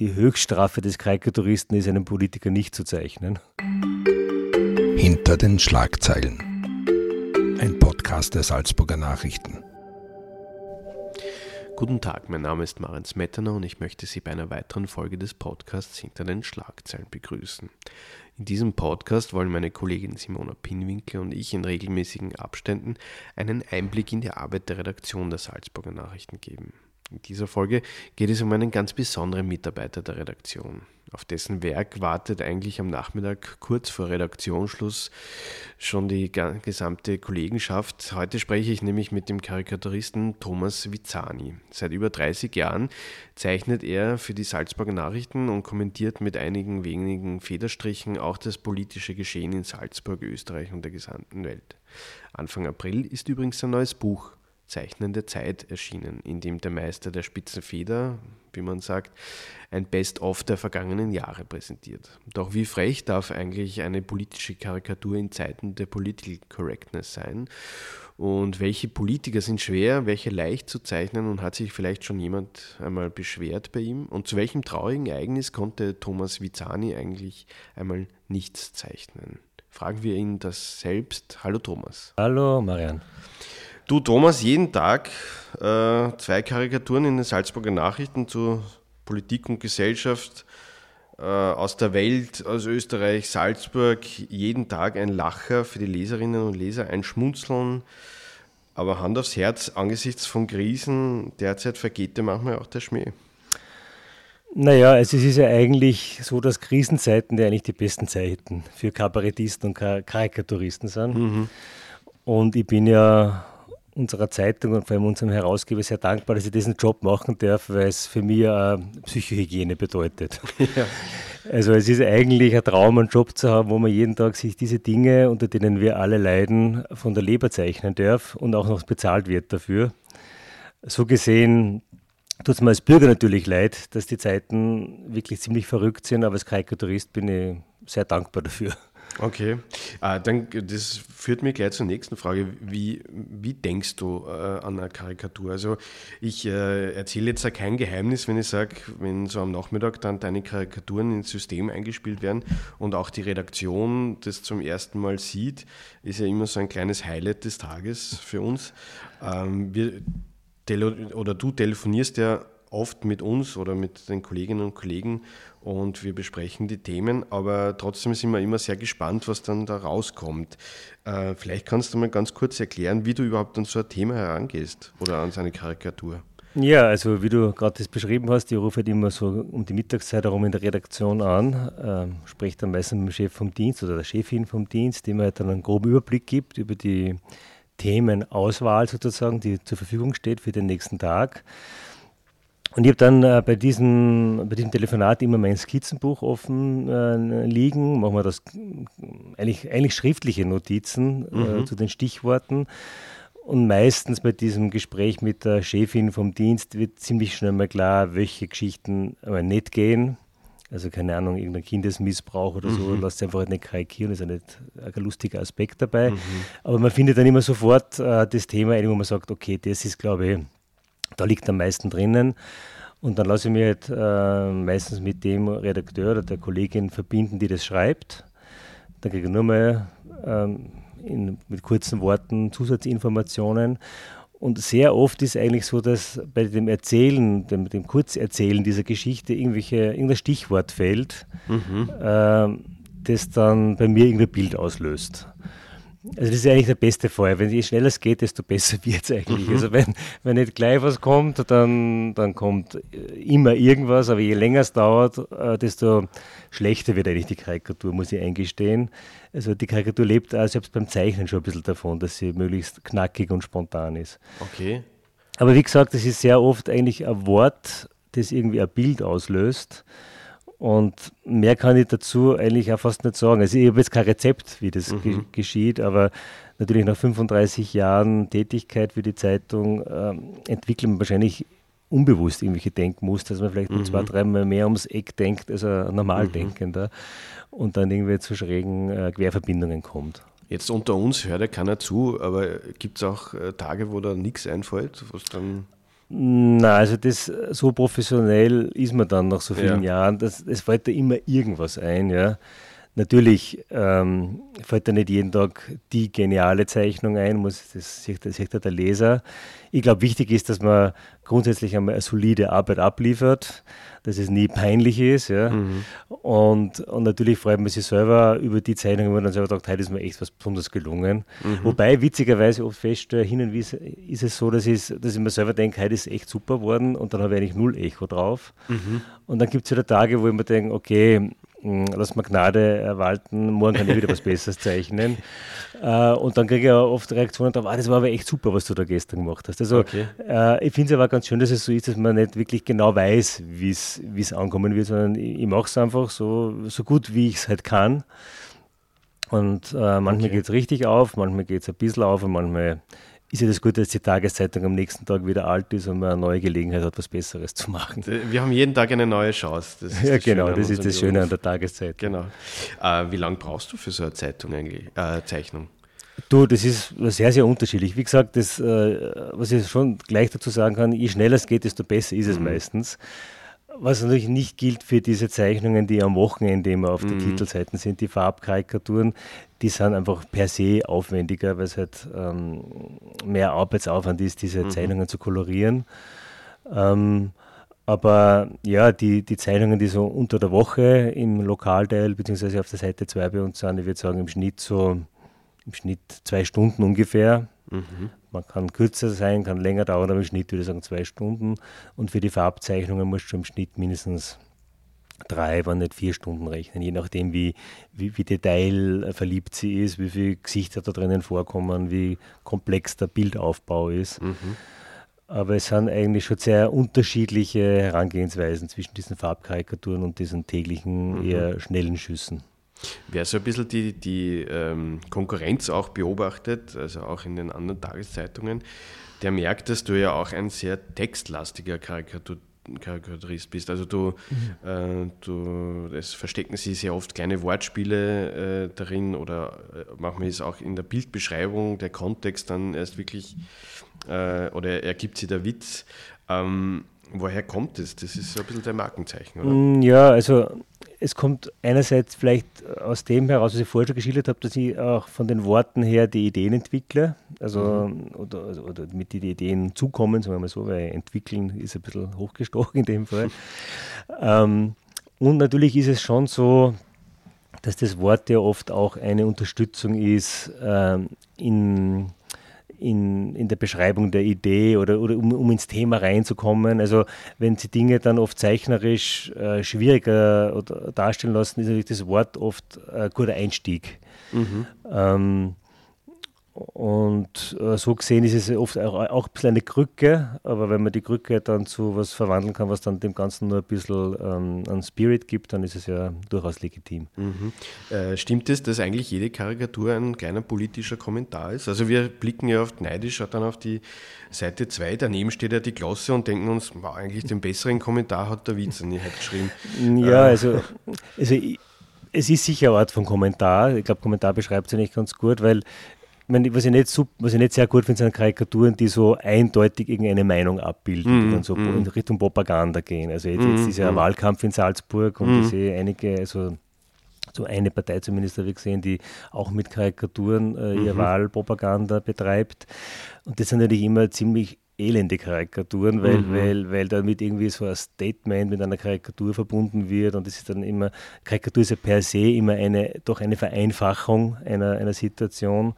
die Höchststrafe des Karikaturisten ist, einen Politiker nicht zu zeichnen. Hinter den Schlagzeilen. Ein Podcast der Salzburger Nachrichten. Guten Tag, mein Name ist Marenz Metterner und ich möchte Sie bei einer weiteren Folge des Podcasts Hinter den Schlagzeilen begrüßen. In diesem Podcast wollen meine Kollegin Simona Pinwinkel und ich in regelmäßigen Abständen einen Einblick in die Arbeit der Redaktion der Salzburger Nachrichten geben. In dieser Folge geht es um einen ganz besonderen Mitarbeiter der Redaktion. Auf dessen Werk wartet eigentlich am Nachmittag kurz vor Redaktionsschluss schon die gesamte Kollegenschaft. Heute spreche ich nämlich mit dem Karikaturisten Thomas Vizani. Seit über 30 Jahren zeichnet er für die Salzburger Nachrichten und kommentiert mit einigen wenigen Federstrichen auch das politische Geschehen in Salzburg, Österreich und der gesamten Welt. Anfang April ist übrigens sein neues Buch zeichnende Zeit erschienen, in dem der Meister der Spitzenfeder, wie man sagt, ein Best-of der vergangenen Jahre präsentiert. Doch wie frech darf eigentlich eine politische Karikatur in Zeiten der Political Correctness sein? Und welche Politiker sind schwer, welche leicht zu zeichnen und hat sich vielleicht schon jemand einmal beschwert bei ihm? Und zu welchem traurigen Ereignis konnte Thomas Vizani eigentlich einmal nichts zeichnen? Fragen wir ihn das selbst. Hallo Thomas. Hallo Marian. Du, Thomas, jeden Tag äh, zwei Karikaturen in den Salzburger Nachrichten zu Politik und Gesellschaft äh, aus der Welt, aus Österreich, Salzburg. Jeden Tag ein Lacher für die Leserinnen und Leser, ein Schmunzeln. Aber Hand aufs Herz, angesichts von Krisen derzeit vergeht ja manchmal auch der Schmäh. Naja, also es ist ja eigentlich so, dass Krisenzeiten ja eigentlich die besten Zeiten für Kabarettisten und Karikaturisten sind. Mhm. Und ich bin ja unserer Zeitung und vor allem unserem Herausgeber sehr dankbar, dass ich diesen Job machen darf, weil es für mich äh, Psychohygiene bedeutet. Ja. Also es ist eigentlich ein Traum, einen Job zu haben, wo man jeden Tag sich diese Dinge, unter denen wir alle leiden, von der Leber zeichnen darf und auch noch bezahlt wird dafür. So gesehen tut es mir als Bürger natürlich leid, dass die Zeiten wirklich ziemlich verrückt sind, aber als Karikaturist bin ich sehr dankbar dafür. Okay, äh, dann das führt mich gleich zur nächsten Frage. Wie, wie denkst du äh, an eine Karikatur? Also ich äh, erzähle jetzt auch kein Geheimnis, wenn ich sage, wenn so am Nachmittag dann deine Karikaturen ins System eingespielt werden und auch die Redaktion das zum ersten Mal sieht, ist ja immer so ein kleines Highlight des Tages für uns. Ähm, wir, oder du telefonierst ja oft mit uns oder mit den Kolleginnen und Kollegen und wir besprechen die Themen, aber trotzdem sind wir immer sehr gespannt, was dann da rauskommt. Äh, vielleicht kannst du mal ganz kurz erklären, wie du überhaupt an so ein Thema herangehst oder an seine Karikatur. Ja, also wie du gerade das beschrieben hast, ich rufe halt immer so um die Mittagszeit herum in der Redaktion an, äh, spricht dann meistens mit dem Chef vom Dienst oder der Chefin vom Dienst, die mir halt dann einen groben Überblick gibt über die Themenauswahl sozusagen, die zur Verfügung steht für den nächsten Tag. Und ich habe dann äh, bei, diesem, bei diesem Telefonat immer mein Skizzenbuch offen äh, liegen, machen wir das eigentlich, eigentlich schriftliche Notizen äh, mhm. äh, zu den Stichworten. Und meistens bei diesem Gespräch mit der Chefin vom Dienst wird ziemlich schnell mal klar, welche Geschichten nicht gehen. Also keine Ahnung, irgendein Kindesmissbrauch oder so, mhm. lasst einfach nicht karikieren, ist ja nicht ein lustiger Aspekt dabei. Mhm. Aber man findet dann immer sofort äh, das Thema, wo man sagt, okay, das ist, glaube ich, da liegt am meisten drinnen. Und dann lasse ich mich halt, äh, meistens mit dem Redakteur oder der Kollegin verbinden, die das schreibt. Dann kriege ich nur mal ähm, in, mit kurzen Worten Zusatzinformationen. Und sehr oft ist eigentlich so, dass bei dem Erzählen, dem, dem Kurzerzählen dieser Geschichte irgendwelche, irgendein Stichwort fällt, mhm. äh, das dann bei mir irgendein Bild auslöst. Also das ist eigentlich der beste Fall. Wenn je schneller es geht, desto besser wird es eigentlich. Mhm. Also wenn, wenn nicht gleich was kommt, dann, dann kommt immer irgendwas, aber je länger es dauert, äh, desto schlechter wird eigentlich die Karikatur, muss ich eingestehen. Also die Karikatur lebt auch selbst beim Zeichnen schon ein bisschen davon, dass sie möglichst knackig und spontan ist. Okay. Aber wie gesagt, das ist sehr oft eigentlich ein Wort, das irgendwie ein Bild auslöst. Und mehr kann ich dazu eigentlich auch fast nicht sagen. Also ich habe jetzt kein Rezept, wie das mhm. geschieht, aber natürlich nach 35 Jahren Tätigkeit für die Zeitung ähm, entwickelt man wahrscheinlich unbewusst irgendwelche Denkmuster, dass man vielleicht mhm. zwei, dreimal mehr ums Eck denkt als ein Normaldenkender mhm. und dann irgendwie zu schrägen äh, Querverbindungen kommt. Jetzt unter uns hört ja keiner zu, aber gibt es auch äh, Tage, wo da nichts einfällt, was dann Na, also das so professionell ist man dann nach so vielen ja. Jahren. Das, es fällt da immer irgendwas ein, ja. Natürlich ähm, fällt da nicht jeden Tag die geniale Zeichnung ein, muss, das sieht, das sieht der Leser. Ich glaube, wichtig ist, dass man grundsätzlich einmal eine solide Arbeit abliefert, dass es nie peinlich ist. Ja? Mhm. Und, und natürlich freut man sich selber über die Zeichnung, wo man dann selber sagt, heute ist mir echt was besonders gelungen. Mhm. Wobei witzigerweise oft feststelle, hin und wieder ist es so, dass, ich, dass ich mir selber denke, heute ist echt super geworden und dann habe ich eigentlich null Echo drauf. Mhm. Und dann gibt es wieder Tage, wo ich mir denke, okay, lass mal Gnade walten, morgen kann ich wieder was Besseres zeichnen. Äh, und dann kriege ich auch oft Reaktionen drauf, ah, das war aber echt super, was du da gestern gemacht hast. Also okay. äh, ich finde es aber ganz schön, dass es so ist, dass man nicht wirklich genau weiß, wie es ankommen wird, sondern ich, ich mache es einfach so, so gut, wie ich es halt kann. Und äh, manchmal okay. geht es richtig auf, manchmal geht es ein bisschen auf und manchmal ist ja das Gute, dass die Tageszeitung am nächsten Tag wieder alt ist und man eine neue Gelegenheit hat, was Besseres zu machen. Wir haben jeden Tag eine neue Chance. ja, genau, das ist das Schöne an der Tageszeitung. Genau. Äh, wie lange brauchst du für so eine Zeitung eigentlich, äh, Zeichnung? Du, das ist sehr, sehr unterschiedlich. Wie gesagt, das, äh, was ich schon gleich dazu sagen kann, je schneller es geht, desto besser ist es mhm. meistens. Was natürlich nicht gilt für diese Zeichnungen, die am Wochenende immer auf mhm. den Titelseiten sind, die Farbkarikaturen, die sind einfach per se aufwendiger, weil es halt ähm, mehr Arbeitsaufwand ist, diese mhm. Zeichnungen zu kolorieren. Ähm, aber ja, die, die Zeichnungen, die so unter der Woche im Lokalteil beziehungsweise auf der Seite 2 bei uns sind, ich würde sagen im Schnitt so im Schnitt zwei Stunden ungefähr. Mhm. Man kann kürzer sein, kann länger dauern, aber im Schnitt würde ich sagen zwei Stunden. Und für die Farbzeichnungen musst du im Schnitt mindestens drei, wenn nicht vier Stunden rechnen, je nachdem, wie, wie, wie detailverliebt sie ist, wie viele Gesichter da drinnen vorkommen, wie komplex der Bildaufbau ist. Mhm. Aber es sind eigentlich schon sehr unterschiedliche Herangehensweisen zwischen diesen Farbkarikaturen und diesen täglichen, mhm. eher schnellen Schüssen. Wer so ein bisschen die, die ähm, Konkurrenz auch beobachtet, also auch in den anderen Tageszeitungen, der merkt, dass du ja auch ein sehr textlastiger Karikatur, Karikaturist bist. Also du, mhm. äh, du, es verstecken sich sehr oft kleine Wortspiele äh, darin oder äh, manchmal ist auch in der Bildbeschreibung der Kontext dann erst wirklich äh, oder ergibt sich der Witz. Ähm, woher kommt das? Das ist so ein bisschen dein Markenzeichen, oder? Mm, ja, also es kommt einerseits vielleicht aus dem heraus, was ich vorher schon geschildert habe, dass ich auch von den Worten her die Ideen entwickle, also mhm. oder, also, oder mit die Ideen zukommen, sagen wir mal so, weil entwickeln ist ein bisschen hochgestochen in dem Fall. ähm, und natürlich ist es schon so, dass das Wort ja oft auch eine Unterstützung ist ähm, in in, in der Beschreibung der Idee oder, oder um, um ins Thema reinzukommen. Also wenn sie Dinge dann oft zeichnerisch äh, schwieriger darstellen lassen, ist natürlich das Wort oft ein guter Einstieg. Mhm. Ähm, und äh, so gesehen ist es oft auch, auch ein bisschen eine Krücke, aber wenn man die Krücke dann zu was verwandeln kann, was dann dem Ganzen nur ein bisschen ähm, an Spirit gibt, dann ist es ja durchaus legitim. Mhm. Äh, stimmt es, dass eigentlich jede Karikatur ein kleiner politischer Kommentar ist? Also wir blicken ja oft neidisch dann auf die Seite 2, daneben steht ja die Klasse und denken uns, wow, eigentlich den besseren Kommentar hat der Witz nicht geschrieben. Ja, äh. also, also es ist sicher eine Art von Kommentar. Ich glaube, Kommentar beschreibt es ja nicht ganz gut, weil meine, was, ich nicht, was ich nicht sehr gut finde, sind Karikaturen, die so eindeutig irgendeine Meinung abbilden, mm, die dann so mm. in Richtung Propaganda gehen. Also jetzt, jetzt mm, ist ja ein mm. Wahlkampf in Salzburg und ich sehe einige, also so eine Partei zumindest habe ich gesehen, die auch mit Karikaturen äh, ihre mhm. Wahlpropaganda betreibt. Und das sind natürlich immer ziemlich elende Karikaturen, weil, mhm. weil, weil damit irgendwie so ein Statement mit einer Karikatur verbunden wird und das ist dann immer, Karikatur ist ja per se immer eine, doch eine Vereinfachung einer, einer Situation.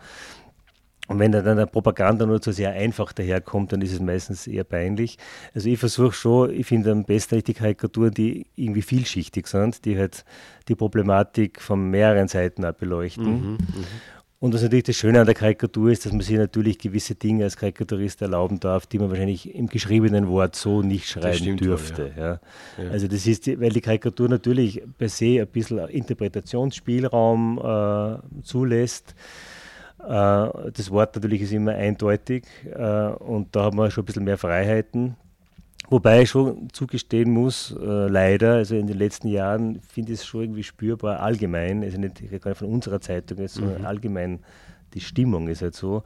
Und wenn dann der Propaganda nur zu sehr einfach daherkommt, dann ist es meistens eher peinlich. Also ich versuche schon, ich finde am besten die Karikaturen, die irgendwie vielschichtig sind, die halt die Problematik von mehreren Seiten beleuchten. Mhm, mhm. Und was natürlich das Schöne an der Karikatur ist, dass man sich natürlich gewisse Dinge als Karikaturist erlauben darf, die man wahrscheinlich im geschriebenen Wort so nicht schreiben dürfte. Wohl, ja. Ja. Also das ist, weil die Karikatur natürlich per se ein bisschen Interpretationsspielraum äh, zulässt. Äh, das Wort natürlich ist immer eindeutig äh, und da haben wir schon ein bisschen mehr Freiheiten. Wobei ich schon zugestehen muss, äh, leider, also in den letzten Jahren finde ich es schon irgendwie spürbar allgemein, also nicht gerade von unserer Zeitung, sondern mhm. allgemein die Stimmung ist halt so,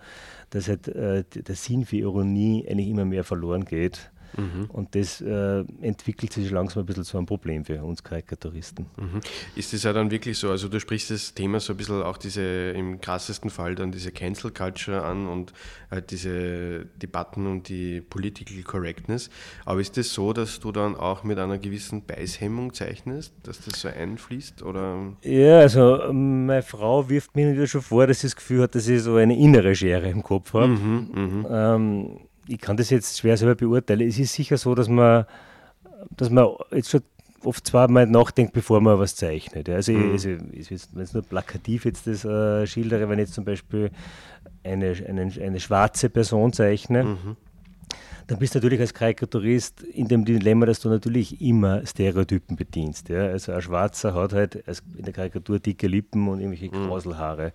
dass halt äh, der Sinn für Ironie eigentlich immer mehr verloren geht. Mhm. Und das äh, entwickelt sich langsam ein bisschen zu einem Problem für uns Karikaturisten. Mhm. Ist das ja dann wirklich so, also du sprichst das Thema so ein bisschen auch diese, im krassesten Fall dann diese Cancel Culture an und halt diese Debatten und die Political Correctness. Aber ist das so, dass du dann auch mit einer gewissen Beißhemmung zeichnest, dass das so einfließt? Oder? Ja, also meine Frau wirft mir schon vor, dass sie das Gefühl hat, dass ich so eine innere Schere im Kopf habe. Mhm, mhm. ähm, ich kann das jetzt schwer selber beurteilen. Es ist sicher so, dass man, dass man jetzt schon oft zweimal nachdenkt, bevor man was zeichnet. Also, mhm. also wenn es nur plakativ jetzt das äh, schildere, wenn ich jetzt zum Beispiel eine, eine, eine schwarze Person zeichne, mhm dann bist du natürlich als Karikaturist in dem Dilemma, dass du natürlich immer Stereotypen bedienst. Ja? Also ein Schwarzer hat halt in der Karikatur dicke Lippen und irgendwelche mhm. Krauselhaare.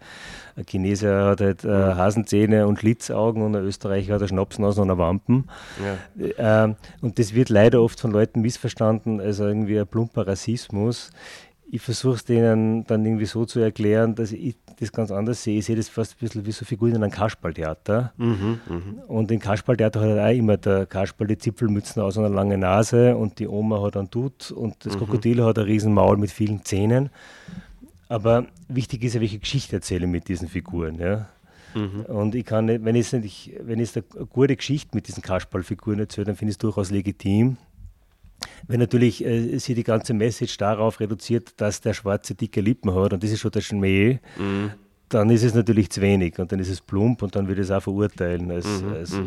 Ein Chineser hat halt äh, mhm. Hasenzähne und Schlitzaugen und ein Österreicher hat eine Schnapsnase und eine Wampen. Ja. Ähm, und das wird leider oft von Leuten missverstanden als irgendwie ein plumper Rassismus ich versuche es denen dann irgendwie so zu erklären, dass ich das ganz anders sehe. Ich sehe das fast ein bisschen wie so Figuren in einem Kasperltheater. Mhm, mh. Und im Kasperltheater hat halt auch immer der Kasperl die Zipfelmützen aus und eine lange Nase und die Oma hat einen Dutt und das mhm. Krokodil hat ein Riesenmaul mit vielen Zähnen. Aber wichtig ist ja, welche Geschichte erzähle ich mit diesen Figuren. Ja? Mhm. Und ich kann nicht, wenn ich wenn ich eine gute Geschichte mit diesen Kasperlfiguren erzähle, dann finde ich es durchaus legitim. Wenn natürlich äh, sie die ganze Message darauf reduziert, dass der Schwarze dicke Lippen hat und das ist schon der Schmäh, mhm. dann ist es natürlich zu wenig und dann ist es plump und dann würde ich es auch verurteilen, als, mhm. als mhm.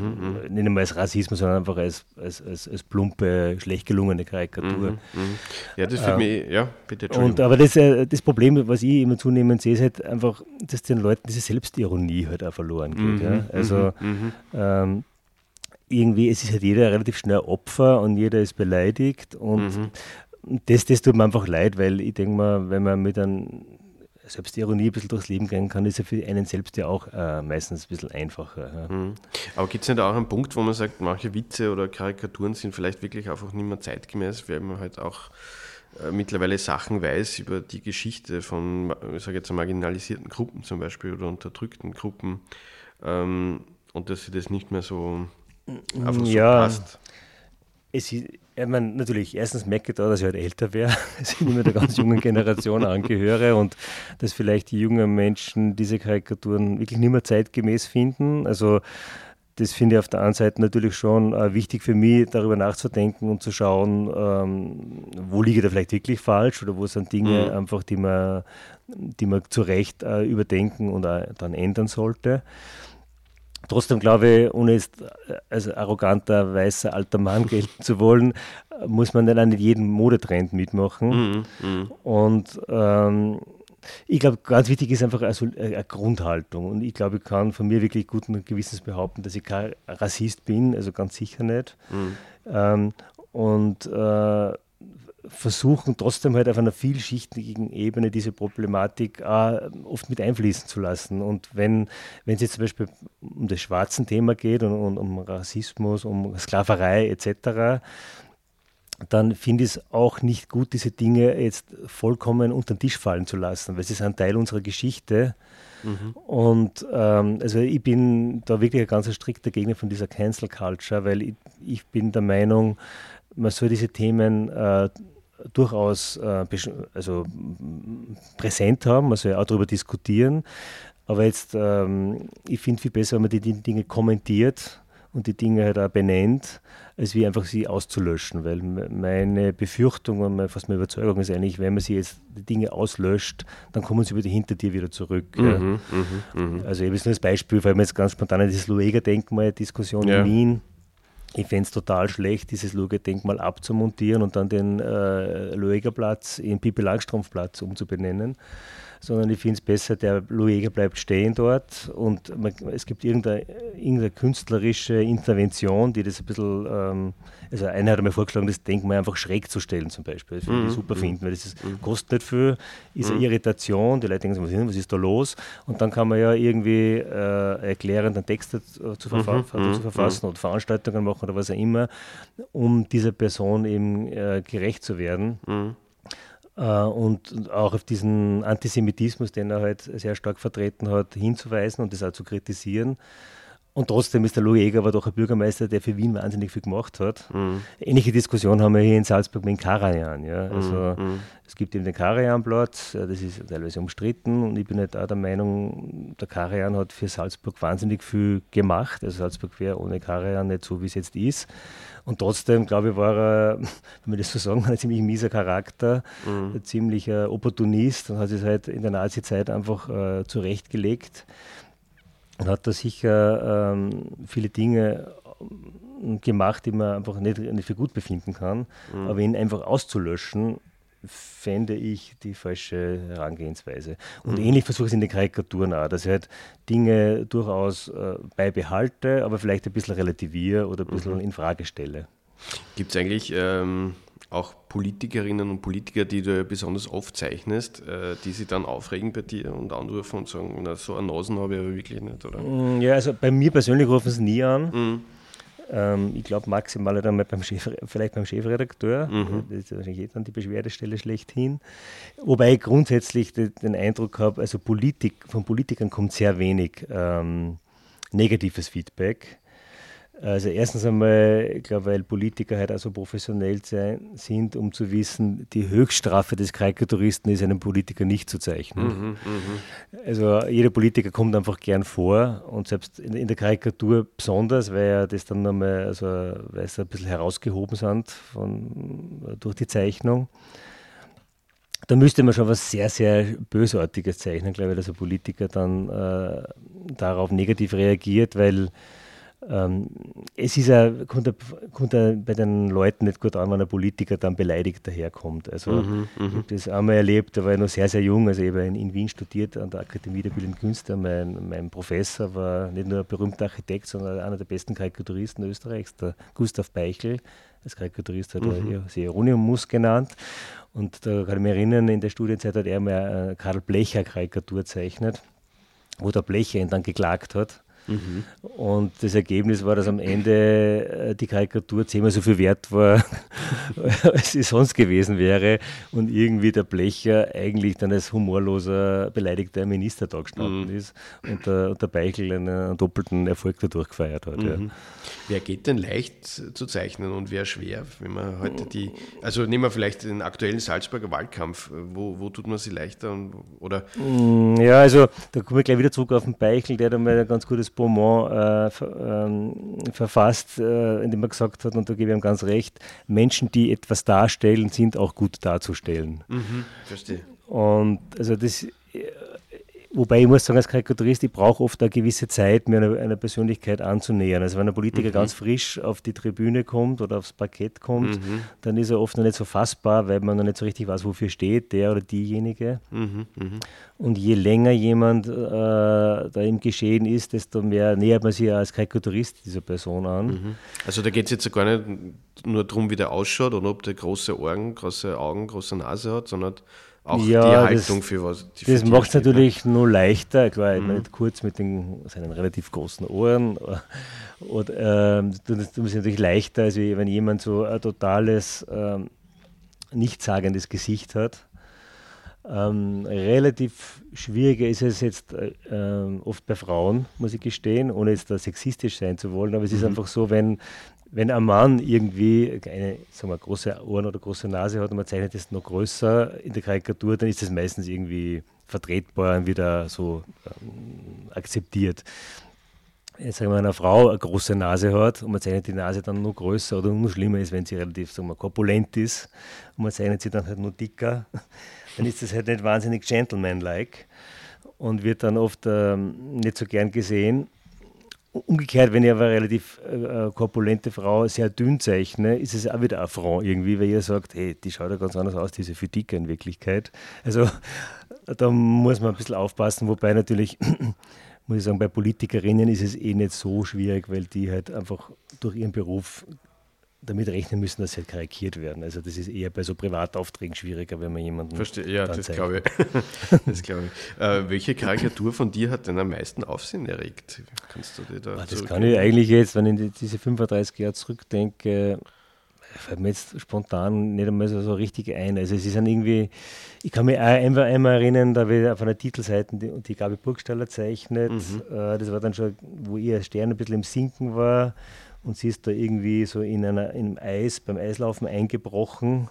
mhm. nicht einmal als Rassismus, sondern einfach als, als, als, als plumpe, schlecht gelungene Karikatur. Mhm, mhm. Ja, das für mich, ja, bitte, und, Aber das, äh, das Problem, was ich immer zunehmend sehe, ist halt einfach, dass den Leuten diese Selbstironie halt auch verloren geht. Ja? Also ähm, irgendwie, es ist halt jeder relativ schnell Opfer und jeder ist beleidigt und mhm. das, das tut mir einfach leid, weil ich denke mal, wenn man mit einem Selbstironie ein bisschen durchs Leben gehen kann, ist ja für einen selbst ja auch äh, meistens ein bisschen einfacher. Ja. Mhm. Aber gibt es nicht auch einen Punkt, wo man sagt, manche Witze oder Karikaturen sind vielleicht wirklich einfach nicht mehr zeitgemäß, weil man halt auch äh, mittlerweile Sachen weiß über die Geschichte von, ich sage jetzt marginalisierten Gruppen zum Beispiel oder unterdrückten Gruppen ähm, und dass sie das nicht mehr so einfach so ja, passt. Es ist, ich meine, natürlich, erstens merke ich da, dass ich halt älter wäre, dass ich nicht mehr der ganz jungen Generation angehöre und dass vielleicht die jungen Menschen diese Karikaturen wirklich nicht mehr zeitgemäß finden. Also das finde ich auf der einen Seite natürlich schon äh, wichtig für mich, darüber nachzudenken und zu schauen, ähm, wo liege da vielleicht wirklich falsch oder wo sind Dinge mhm. einfach, die man, die man zu Recht äh, überdenken und äh, dann ändern sollte. Trotzdem glaube ich, ohne jetzt als arroganter, weißer, alter Mann gelten zu wollen, muss man dann auch nicht jeden Modetrend mitmachen. Mhm, mh. Und ähm, ich glaube, ganz wichtig ist einfach also eine Grundhaltung. Und ich glaube, ich kann von mir wirklich guten Gewissens behaupten, dass ich kein Rassist bin, also ganz sicher nicht. Mhm. Ähm, und äh, versuchen trotzdem halt auf einer vielschichtigen Ebene diese Problematik äh, oft mit einfließen zu lassen. Und wenn es jetzt zum Beispiel um das schwarzen Thema geht und, und um Rassismus, um Sklaverei etc., dann finde ich es auch nicht gut, diese Dinge jetzt vollkommen unter den Tisch fallen zu lassen, weil sie sind Teil unserer Geschichte. Mhm. Und ähm, also ich bin da wirklich ein ganz strikter Gegner von dieser Cancel Culture, weil ich, ich bin der Meinung, man soll diese Themen äh, durchaus äh, also, präsent haben, also auch darüber diskutieren. Aber jetzt, ähm, ich finde viel besser, wenn man die, die, Dinge kommentiert und die Dinge halt auch benennt, als wie einfach sie auszulöschen. Weil meine Befürchtung und fast meine Überzeugung ist eigentlich, wenn man sie jetzt die Dinge auslöscht, dann kommen sie wieder hinter dir wieder zurück. Mhm, ja. mh, mh. Also ich habe jetzt nur das Beispiel, weil mir jetzt ganz spontan an diese Lueger-Denkmal-Diskussion ja. in Wien ich fände es total schlecht, dieses Luge-Denkmal abzumontieren und dann den äh, Lueger-Platz in Pippi Langstrumpf-Platz umzubenennen sondern ich finde es besser, der Lueger bleibt stehen dort und man, es gibt irgendeine, irgendeine, künstlerische Intervention, die das ein bisschen, ähm, also einer hat mir vorgeschlagen, das Denkmal einfach schräg zu stellen zum Beispiel. Das würde ich mhm. super mhm. finden, weil das ist, mhm. kostet nicht viel, ist eine Irritation, die Leute denken, ist, was ist da los? Und dann kann man ja irgendwie äh, erklären, einen Text zu, zu, verfa zu verfassen oder Veranstaltungen machen oder was auch immer, um dieser Person eben äh, gerecht zu werden. Äh, und auch auf diesen Antisemitismus, den er halt sehr stark vertreten hat, hinzuweisen und das auch zu kritisieren. Und trotzdem ist der Louis Eger aber doch ein Bürgermeister, der für Wien wahnsinnig viel gemacht hat. Mhm. Ähnliche Diskussion haben wir hier in Salzburg mit dem Karajan. Ja? Also mhm. es gibt eben den Karajanplatz, das ist teilweise umstritten und ich bin halt auch der Meinung, der Karajan hat für Salzburg wahnsinnig viel gemacht. Also Salzburg wäre ohne Karajan nicht so, wie es jetzt ist. Und trotzdem, glaube ich, war er, wenn man das so sagen kann, ein ziemlich mieser Charakter, mhm. ein ziemlicher Opportunist und hat sich halt in der Nazi-Zeit einfach äh, zurechtgelegt und hat da sicher ähm, viele Dinge ähm, gemacht, die man einfach nicht, nicht für gut befinden kann. Mhm. Aber ihn einfach auszulöschen, fände ich die falsche Herangehensweise. Und mhm. ähnlich versuche ich es in den Karikaturen auch, dass ich halt Dinge durchaus äh, beibehalte, aber vielleicht ein bisschen relativiere oder ein bisschen mhm. in Frage stelle. Gibt es eigentlich ähm, auch Politikerinnen und Politiker, die du besonders oft zeichnest, äh, die sich dann aufregen bei dir und anrufen und sagen, na, so eine Nasen habe ich aber wirklich nicht, oder? Mm, ja, also bei mir persönlich rufen sie nie an. Mhm. Ähm, ich glaube maximal dann mal beim Chef, vielleicht beim Chefredakteur. Mhm. Das ist wahrscheinlich eh dann die Beschwerdestelle schlechthin. Wobei ich grundsätzlich den, den Eindruck habe, also Politik, von Politikern kommt sehr wenig ähm, negatives Feedback. Also erstens einmal, ich glaube, weil Politiker halt auch so professionell sein, sind, um zu wissen, die Höchststrafe des Karikaturisten ist, einen Politiker nicht zu zeichnen. Mhm, mhm. also jeder Politiker kommt einfach gern vor und selbst in, in der Karikatur besonders, weil ja das dann nochmal, also weil sie ein bisschen herausgehoben sind von, durch die Zeichnung. Da müsste man schon was sehr, sehr Bösartiges zeichnen, glaube ich, dass ein Politiker dann äh, darauf negativ reagiert, weil ähm, es ist ja, kommt, kommt bei den Leuten nicht gut an, wenn ein Politiker dann beleidigt daherkommt. Also mhm, ich habe das einmal erlebt, da war ich noch sehr, sehr jung, also ich habe in, in Wien studiert an der Akademie der Bildenden Künste. Mein, mein Professor war nicht nur ein berühmter Architekt, sondern einer der besten Karikaturisten Österreichs, der Gustav Beichel. Als Karikaturist hat mhm. er Seronium-Mus genannt. Und da kann ich mich erinnern, in der Studienzeit hat er mal Karl Blecher Karikatur zeichnet, wo der Blecher ihn dann geklagt hat Mhm. Und das Ergebnis war, dass am Ende äh, die Karikatur zehnmal so viel wert war, als sie sonst gewesen wäre. Und irgendwie der Blecher eigentlich dann als humorloser, beleidigter Minister da gestanden mhm. ist und der, und der Beichel einen, doppelten Erfolg dadurch gefeiert hat. Mhm. Ja. Wer geht denn leicht zu zeichnen und wer schwer? Wenn man heute die, also nehmen wir vielleicht den aktuellen Salzburger Wahlkampf. Wo, wo tut man sie leichter? Oder? Mm, ja, also da komme ich gleich wieder zurück auf den Beichel, der da mal ein ganz gutes Beaumont äh, ver, ähm, verfasst, äh, in dem er gesagt hat, und da gebe ich ihm ganz recht, Menschen, die etwas darstellen, sind auch gut darzustellen. Mhm, verstehe. Und also das Wobei ich muss sagen, als Karikaturist, ich brauche oft eine gewisse Zeit, mir einer eine Persönlichkeit anzunähern. Also wenn ein Politiker mhm. ganz frisch auf die Tribüne kommt oder aufs Parkett kommt, mhm. dann ist er oft noch nicht so fassbar, weil man noch nicht so richtig weiß, wofür steht der oder diejenige. Mhm. mhm. Und je länger jemand äh, da im Geschehen ist, desto mehr nähert man sich als Karikaturist dieser Person an. Mhm. Also da geht es jetzt gar nicht nur darum, wie der ausschaut oder ob der große Ohren, große Augen, große Nase hat, sondern auch ja, die Haltung das, für was. Das macht es natürlich nur leichter, klar, mhm. nicht kurz mit den, seinen relativ großen Ohren. Oder, ähm, das ist natürlich leichter, als wenn jemand so ein totales, ähm, nichtssagendes Gesicht hat. Ähm, relativ schwieriger ist es jetzt äh, ähm, oft bei Frauen, muss ich gestehen, ohne jetzt da sexistisch sein zu wollen, aber es ist mhm. einfach so, wenn, wenn ein Mann irgendwie eine sagen wir, große Ohren oder große Nase hat und man zeichnet es noch größer in der Karikatur, dann ist das meistens irgendwie vertretbar und wieder so ähm, akzeptiert. Jetzt sagen wir, wenn eine Frau eine große Nase hat und man zeichnet die Nase dann nur größer oder nur schlimmer ist, wenn sie relativ sagen wir, korpulent ist und man zeichnet sie dann halt nur dicker, dann ist das halt nicht wahnsinnig gentleman-like und wird dann oft ähm, nicht so gern gesehen. Umgekehrt, wenn ich aber eine relativ äh, korpulente Frau sehr dünn zeichne, ist es auch wieder Affront irgendwie, weil ihr sagt, hey, die schaut ja ganz anders aus, diese viel dicker in Wirklichkeit. Also da muss man ein bisschen aufpassen, wobei natürlich, muss ich sagen, bei Politikerinnen ist es eh nicht so schwierig, weil die halt einfach durch ihren Beruf damit rechnen müssen, dass sie halt karikiert werden. Also das ist eher bei so Privataufträgen schwieriger, wenn man jemanden. Verstehe, ja, das glaube ich. das glaube ich. Äh, welche Karikatur von dir hat denn am meisten Aufsehen erregt? Kannst du dir da ah, das kann ich eigentlich jetzt, wenn ich diese 35 Jahre zurückdenke, fällt mir jetzt spontan nicht einmal so, so richtig ein. Also es ist dann irgendwie, ich kann mich einmal, einmal erinnern, da wir auf einer Titelseite die, die Gabi Burgstaller zeichnet. Mhm. Äh, das war dann schon, wo ihr Stern ein bisschen im Sinken war und sie ist da irgendwie so in, einer, in einem Eis, beim Eislaufen eingebrochen.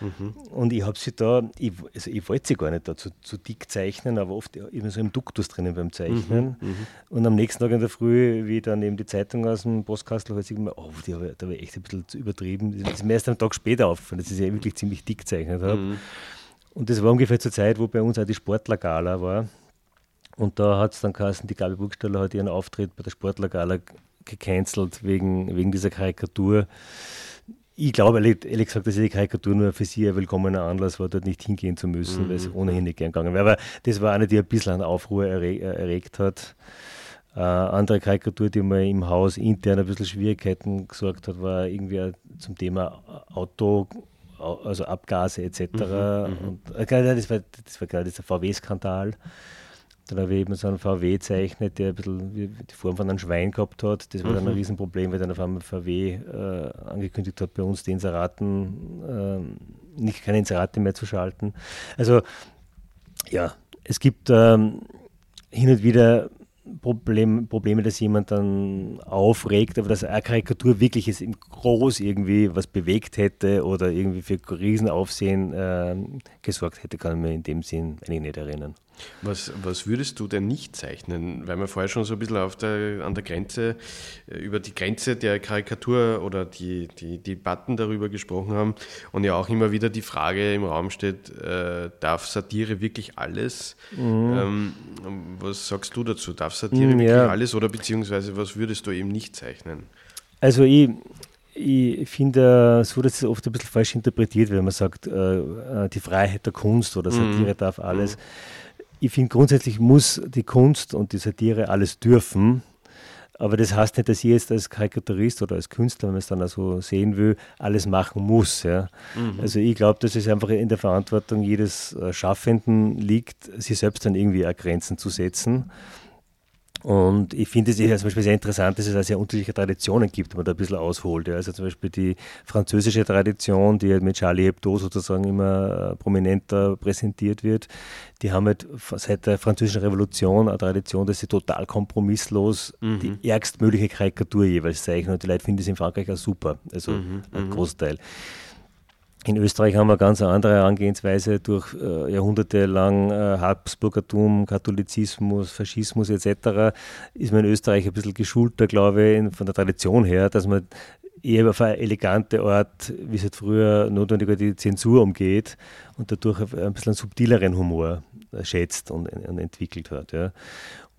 Mhm. Und ich habe sie da, ich, also ich wollte sie gar nicht da zu, zu, dick zeichnen, aber oft immer so im Duktus drinnen beim Zeichnen. Mhm. Mhm. Und am nächsten Tag in der Früh, wie dann eben die Zeitung aus dem Postkastel, habe ich mir, oh, die, da war ich echt ein bisschen zu übertrieben. Das ist mir erst am Tag später aufgefallen, dass ich sie ja wirklich ziemlich dick gezeichnet habe. Mhm. Und das war ungefähr zur Zeit, wo bei uns auch die Sportlergala war. Und da hat es dann geheißen, die Gabi Burgstaller hat ihren Auftritt bei der Sportlergala gecancelt wegen, wegen dieser Karikatur. Ich glaube ehrlich gesagt, dass die Karikatur nur für sie ein willkommener Anlass war, dort nicht hingehen zu müssen, mhm. weil es ohnehin nicht gern gegangen wäre. Aber das war eine, die ein bisschen an Aufruhr erre erregt hat. Äh, andere Karikatur, die mir im Haus intern ein bisschen Schwierigkeiten gesorgt hat, war irgendwie zum Thema Auto, also Abgase etc. Mhm, mhm. und, äh, das, war, das war gerade dieser VW-Skandal. Dann habe ich eben so einen VW gezeichnet, der ein bisschen die Form von einem Schwein gehabt hat. Das war mhm. dann ein mhm. Riesenproblem, weil dann auf einmal VW äh, angekündigt hat, bei uns die Inseraten, äh, nicht keine Inserate mehr zu schalten. Also ja, es gibt ähm, hin und wieder Problem, Probleme, dass jemand dann aufregt, aber dass eine Karikatur wirklich ist im Groß irgendwie was bewegt hätte oder irgendwie für Riesenaufsehen äh, gesorgt hätte, kann ich mir in dem Sinn eigentlich nicht erinnern. Was, was würdest du denn nicht zeichnen? Weil wir vorher schon so ein bisschen auf der, an der Grenze, äh, über die Grenze der Karikatur oder die, die, die Debatten darüber gesprochen haben und ja auch immer wieder die Frage im Raum steht, äh, darf Satire wirklich alles? Mhm. Ähm, was sagst du dazu? Darf Satire mhm, wirklich ja. alles oder beziehungsweise was würdest du eben nicht zeichnen? Also ich, ich finde so, dass es oft ein bisschen falsch interpretiert wenn man sagt, äh, äh die Freiheit der Kunst oder Satire mhm. darf alles. Ich finde grundsätzlich muss die Kunst und die Satire alles dürfen. Aber das heißt nicht, dass ich jetzt als Karikaturist oder als Künstler, wenn man es dann also sehen will, alles machen muss. Ja. Mhm. Also ich glaube, dass es einfach in der Verantwortung jedes äh, Schaffenden liegt, sich selbst dann irgendwie auch Grenzen zu setzen. Und ich finde es ja zum Beispiel sehr interessant, dass es auch sehr unterschiedliche Traditionen gibt, wenn man da ein bisschen ausholt. Ja. Also zum Beispiel die französische Tradition, die halt mit Charlie Hebdo sozusagen immer äh, prominenter präsentiert wird, die haben halt seit der französischen Revolution eine Tradition, dass sie total kompromisslos mhm. die ärgstmögliche Karikatur jeweils zeichnen. Und die Leute finden das in Frankreich auch super, also mhm. ein mhm. Großteil. In Österreich haben wir ganz eine andere Herangehensweise durch äh, jahrhundertelang äh, Habsburgertum, Katholizismus, Faschismus etc. Ist man in Österreich ein bisschen geschulter, glaube ich, in, von der Tradition her, dass man eher auf eine elegante Art, wie es halt früher notwendig die Zensur umgeht und dadurch ein bisschen einen subtileren Humor schätzt und, und entwickelt hat. Ja.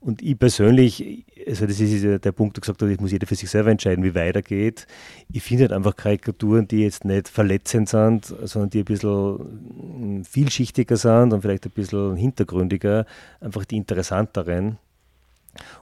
Und ich persönlich, also das ist der Punkt, der gesagt hat, das muss jeder für sich selber entscheiden, wie weitergeht. Ich finde halt einfach Karikaturen, die jetzt nicht verletzend sind, sondern die ein bisschen vielschichtiger sind und vielleicht ein bisschen hintergründiger, einfach die interessanteren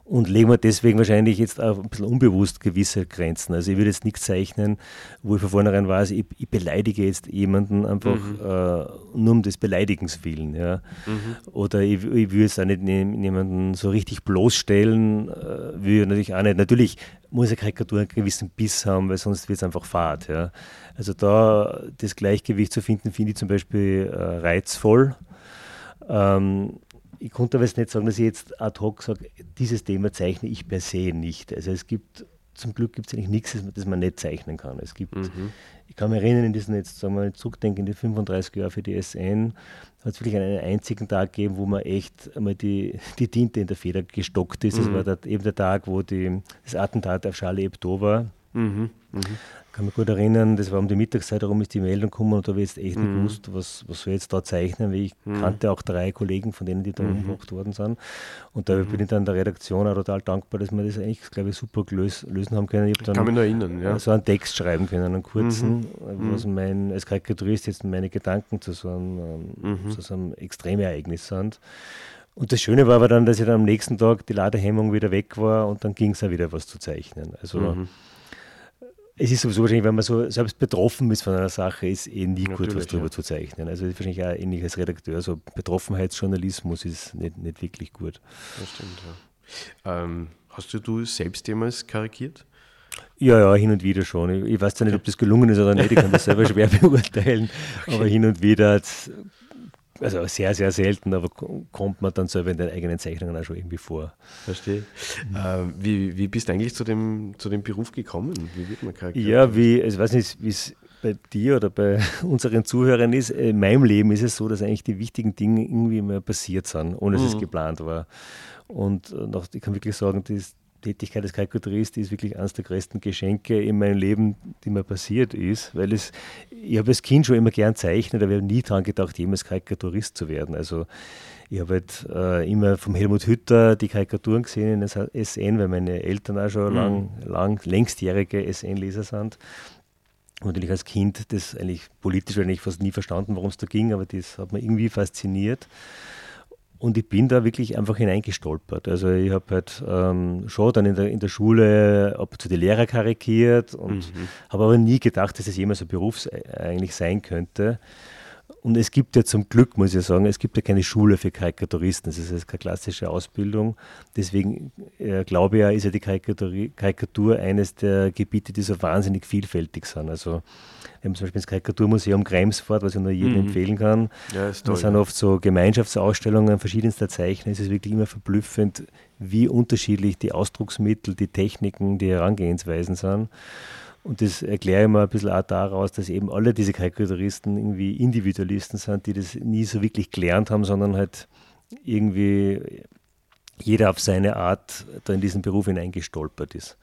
und legen wir deswegen wahrscheinlich jetzt auch ein bisschen unbewusst gewisse Grenzen. Also ich würde jetzt nichts zeichnen, wo ich von vornherein weiß, ich, ich beleidige jetzt jemanden einfach mhm. äh, nur um des Beleidigens willen. Ja. Mhm. Oder ich, ich will jetzt auch nicht jemanden so richtig bloßstellen, äh, ich natürlich auch nicht. Natürlich muss eine Karikatur einen gewissen Biss haben, weil sonst wird es einfach fad. Ja. Also da das Gleichgewicht zu finden, finde ich zum Beispiel äh, reizvoll. Ähm, ich konnte aber jetzt nicht sagen, dass ich jetzt ad hoc sage, dieses Thema zeichne ich per se nicht. Also es gibt, zum Glück gibt es eigentlich nichts, das man nicht zeichnen kann. Es gibt, mhm. ich kann mich erinnern, in diesen jetzt, sagen wir mal, zurückdenken, in die 35 Jahre für die SN, hat es wirklich einen einzigen Tag gegeben, wo man echt einmal die, die Tinte in der Feder gestockt ist. Mhm. Das war der, eben der Tag, wo die, das Attentat auf Charlie Hebdo war. Mhm. Mhm kann mich gut erinnern, das war um die Mittagszeit herum, ist die Meldung gekommen und da habe ich jetzt echt mhm. nicht gewusst, was, was soll ich jetzt da zeichnen, weil ich mhm. kannte auch drei Kollegen von denen, die da mhm. umgebracht worden sind. Und da mhm. bin ich dann der Redaktion auch total dankbar, dass wir das eigentlich, glaube ich, super gelös, lösen haben können. Ich, ich kann mich noch erinnern, ja. So einen Text schreiben können, einen kurzen, mhm. was mein, als Karikaturist jetzt meine Gedanken zu so einem, ähm, mhm. zu so einem Extremereignis sind. Und das Schöne war aber dann, dass ich dann am nächsten Tag die Ladehemmung wieder weg war und dann ging es auch wieder was zu zeichnen. Also mhm es ist sowieso wahrscheinlich, wenn man so selbst betroffen ist von einer Sache, ist eh nie Natürlich, gut, was darüber ja. zu zeichnen. Also wahrscheinlich auch ähnlich als Redakteur, so Betroffenheitsjournalismus ist nicht, nicht wirklich gut. Das stimmt, ja. Ähm, hast du, du selbst jemals karikiert? Ja, ja, hin und wieder schon. Ich, ich weiß zwar nicht, ob das gelungen ist oder nicht, ich kann das selber schwer beurteilen, okay. aber hin und wieder also sehr, sehr selten, aber kommt man dann selber in den eigenen Zeichnungen auch schon irgendwie vor. Verstehe. Mhm. Äh, wie, wie bist du eigentlich zu dem, zu dem Beruf gekommen? Wie wird man Charakter? Ja, wie, ich weiß nicht, wie es bei dir oder bei unseren Zuhörern ist. In meinem Leben ist es so, dass eigentlich die wichtigen Dinge irgendwie mal passiert sind, ohne dass mhm. es geplant war. Und äh, noch, ich kann wirklich sagen, die Tätigkeit als Karikaturist ist wirklich eines der größten Geschenke in meinem Leben, die mir passiert ist, weil es, ich habe als Kind schon immer gern zeichnet, aber ich habe nie daran gedacht, jemals Karikaturist zu werden. Also ich habe halt äh, immer vom Helmut Hütter die Karikaturen gesehen in der SN, weil meine Eltern auch schon mhm. lang, lang längstjährige SN-Leser sind. Natürlich als Kind das eigentlich politisch eigentlich fast nie verstanden, worum es da ging, aber das hat mich irgendwie fasziniert. Und ich bin da wirklich einfach hineingestolpert. Also ich habe halt ähm, schon dann in der, in der Schule ab zu die Lehrer karikiert und mhm. habe aber nie gedacht, dass es jemals ein Beruf eigentlich sein könnte. Und es gibt ja zum Glück, muss ich sagen, es gibt ja keine Schule für Karikaturisten. Das ist keine klassische Ausbildung. Deswegen äh, glaube ich ja, ist ja die Karikatur, Karikatur eines der Gebiete, die so wahnsinnig vielfältig sind. Also wir haben zum Beispiel das Karikaturmuseum Greimsfort, was ich nur jedem mhm. empfehlen kann. Ja, ist toll, das sind oft so Gemeinschaftsausstellungen verschiedenster Zeichner. Es ist wirklich immer verblüffend, wie unterschiedlich die Ausdrucksmittel, die Techniken, die Herangehensweisen sind. Und das erkläre ich mir ein bisschen auch daraus, dass eben alle diese Karikaturisten irgendwie Individualisten sind, die das nie so wirklich gelernt haben, sondern halt irgendwie jeder auf seine Art da in diesen Beruf hineingestolpert ist.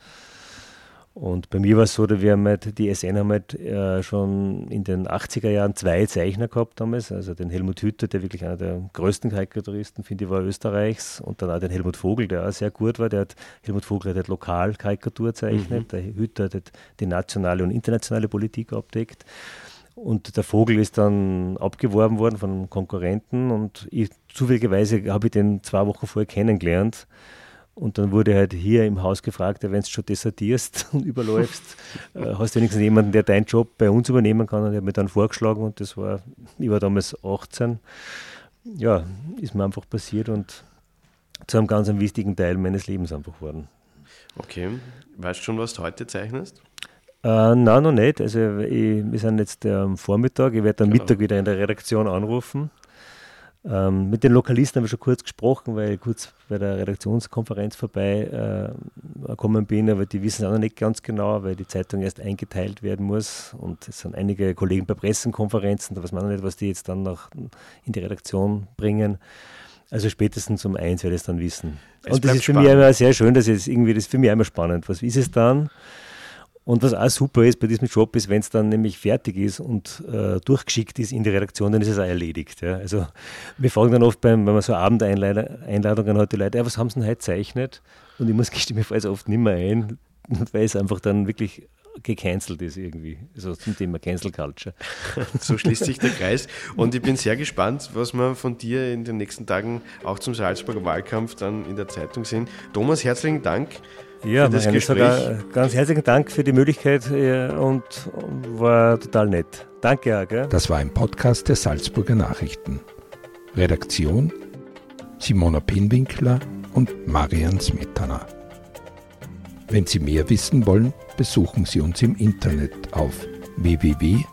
Und bei mir war es so, dass wir haben halt, die SN haben halt äh, schon in den 80er Jahren zwei Zeichner gehabt damals. Also den Helmut Hütter, der wirklich einer der größten Karikaturisten, finde ich, war Österreichs. Und dann auch den Helmut Vogel, der auch sehr gut war. Der hat, Helmut Vogel hat halt lokal Karikatur zeichnet. Mhm. Der Hütter hat halt die nationale und internationale Politik abdeckt. Und der Vogel ist dann abgeworben worden von Konkurrenten. Und ich, zufälligerweise habe ich den zwei Wochen vorher kennengelernt. Und dann wurde halt hier im Haus gefragt, wenn du schon desertierst und überläufst, äh, hast du wenigstens jemanden, der deinen Job bei uns übernehmen kann. Und er hat mir dann vorgeschlagen und das war, ich war damals 18. Ja, ist mir einfach passiert und zu einem ganz einem wichtigen Teil meines Lebens einfach geworden. Okay. Weißt du schon, was du heute zeichnest? Äh, nein, noch nicht. Also ich, wir sind jetzt am Vormittag. Ich werde am genau. Mittag wieder in der Redaktion anrufen. Ähm, mit den Lokalisten haben wir schon kurz gesprochen, weil ich kurz bei der Redaktionskonferenz vorbei äh, gekommen bin, aber die wissen es auch noch nicht ganz genau, weil die Zeitung erst eingeteilt werden muss und es sind einige Kollegen bei Pressekonferenzen, da weiß man noch nicht, was die jetzt dann noch in die Redaktion bringen. Also spätestens um eins werde ich es dann wissen. Es und das ist für spannend. mich immer sehr schön, dass es irgendwie, das ist für mich immer spannend. Was ist es dann? Und was auch super ist bei diesem Job ist, wenn es dann nämlich fertig ist und äh, durchgeschickt ist in die Redaktion, dann ist es auch erledigt. Ja. Also wir fragen dann oft, beim, wenn man so Abendeinladungen hat, die Leute, ja, was haben sie denn heute zeichnet? Und ich muss gestehen, mir fällt es oft nicht mehr ein, weil es einfach dann wirklich gecancelt ist irgendwie, also zum Thema Cancel Culture. So schließt sich der Kreis. Und ich bin sehr gespannt, was wir von dir in den nächsten Tagen auch zum Salzburger Wahlkampf dann in der Zeitung sehen. Thomas, herzlichen Dank ja, das Gespräch. Sogar ganz herzlichen Dank für die Möglichkeit und war total nett. Danke. Gell? Das war ein Podcast der Salzburger Nachrichten. Redaktion Simona Pinwinkler und Marian Smetana. Wenn Sie mehr wissen wollen, besuchen Sie uns im Internet auf www.sn.at.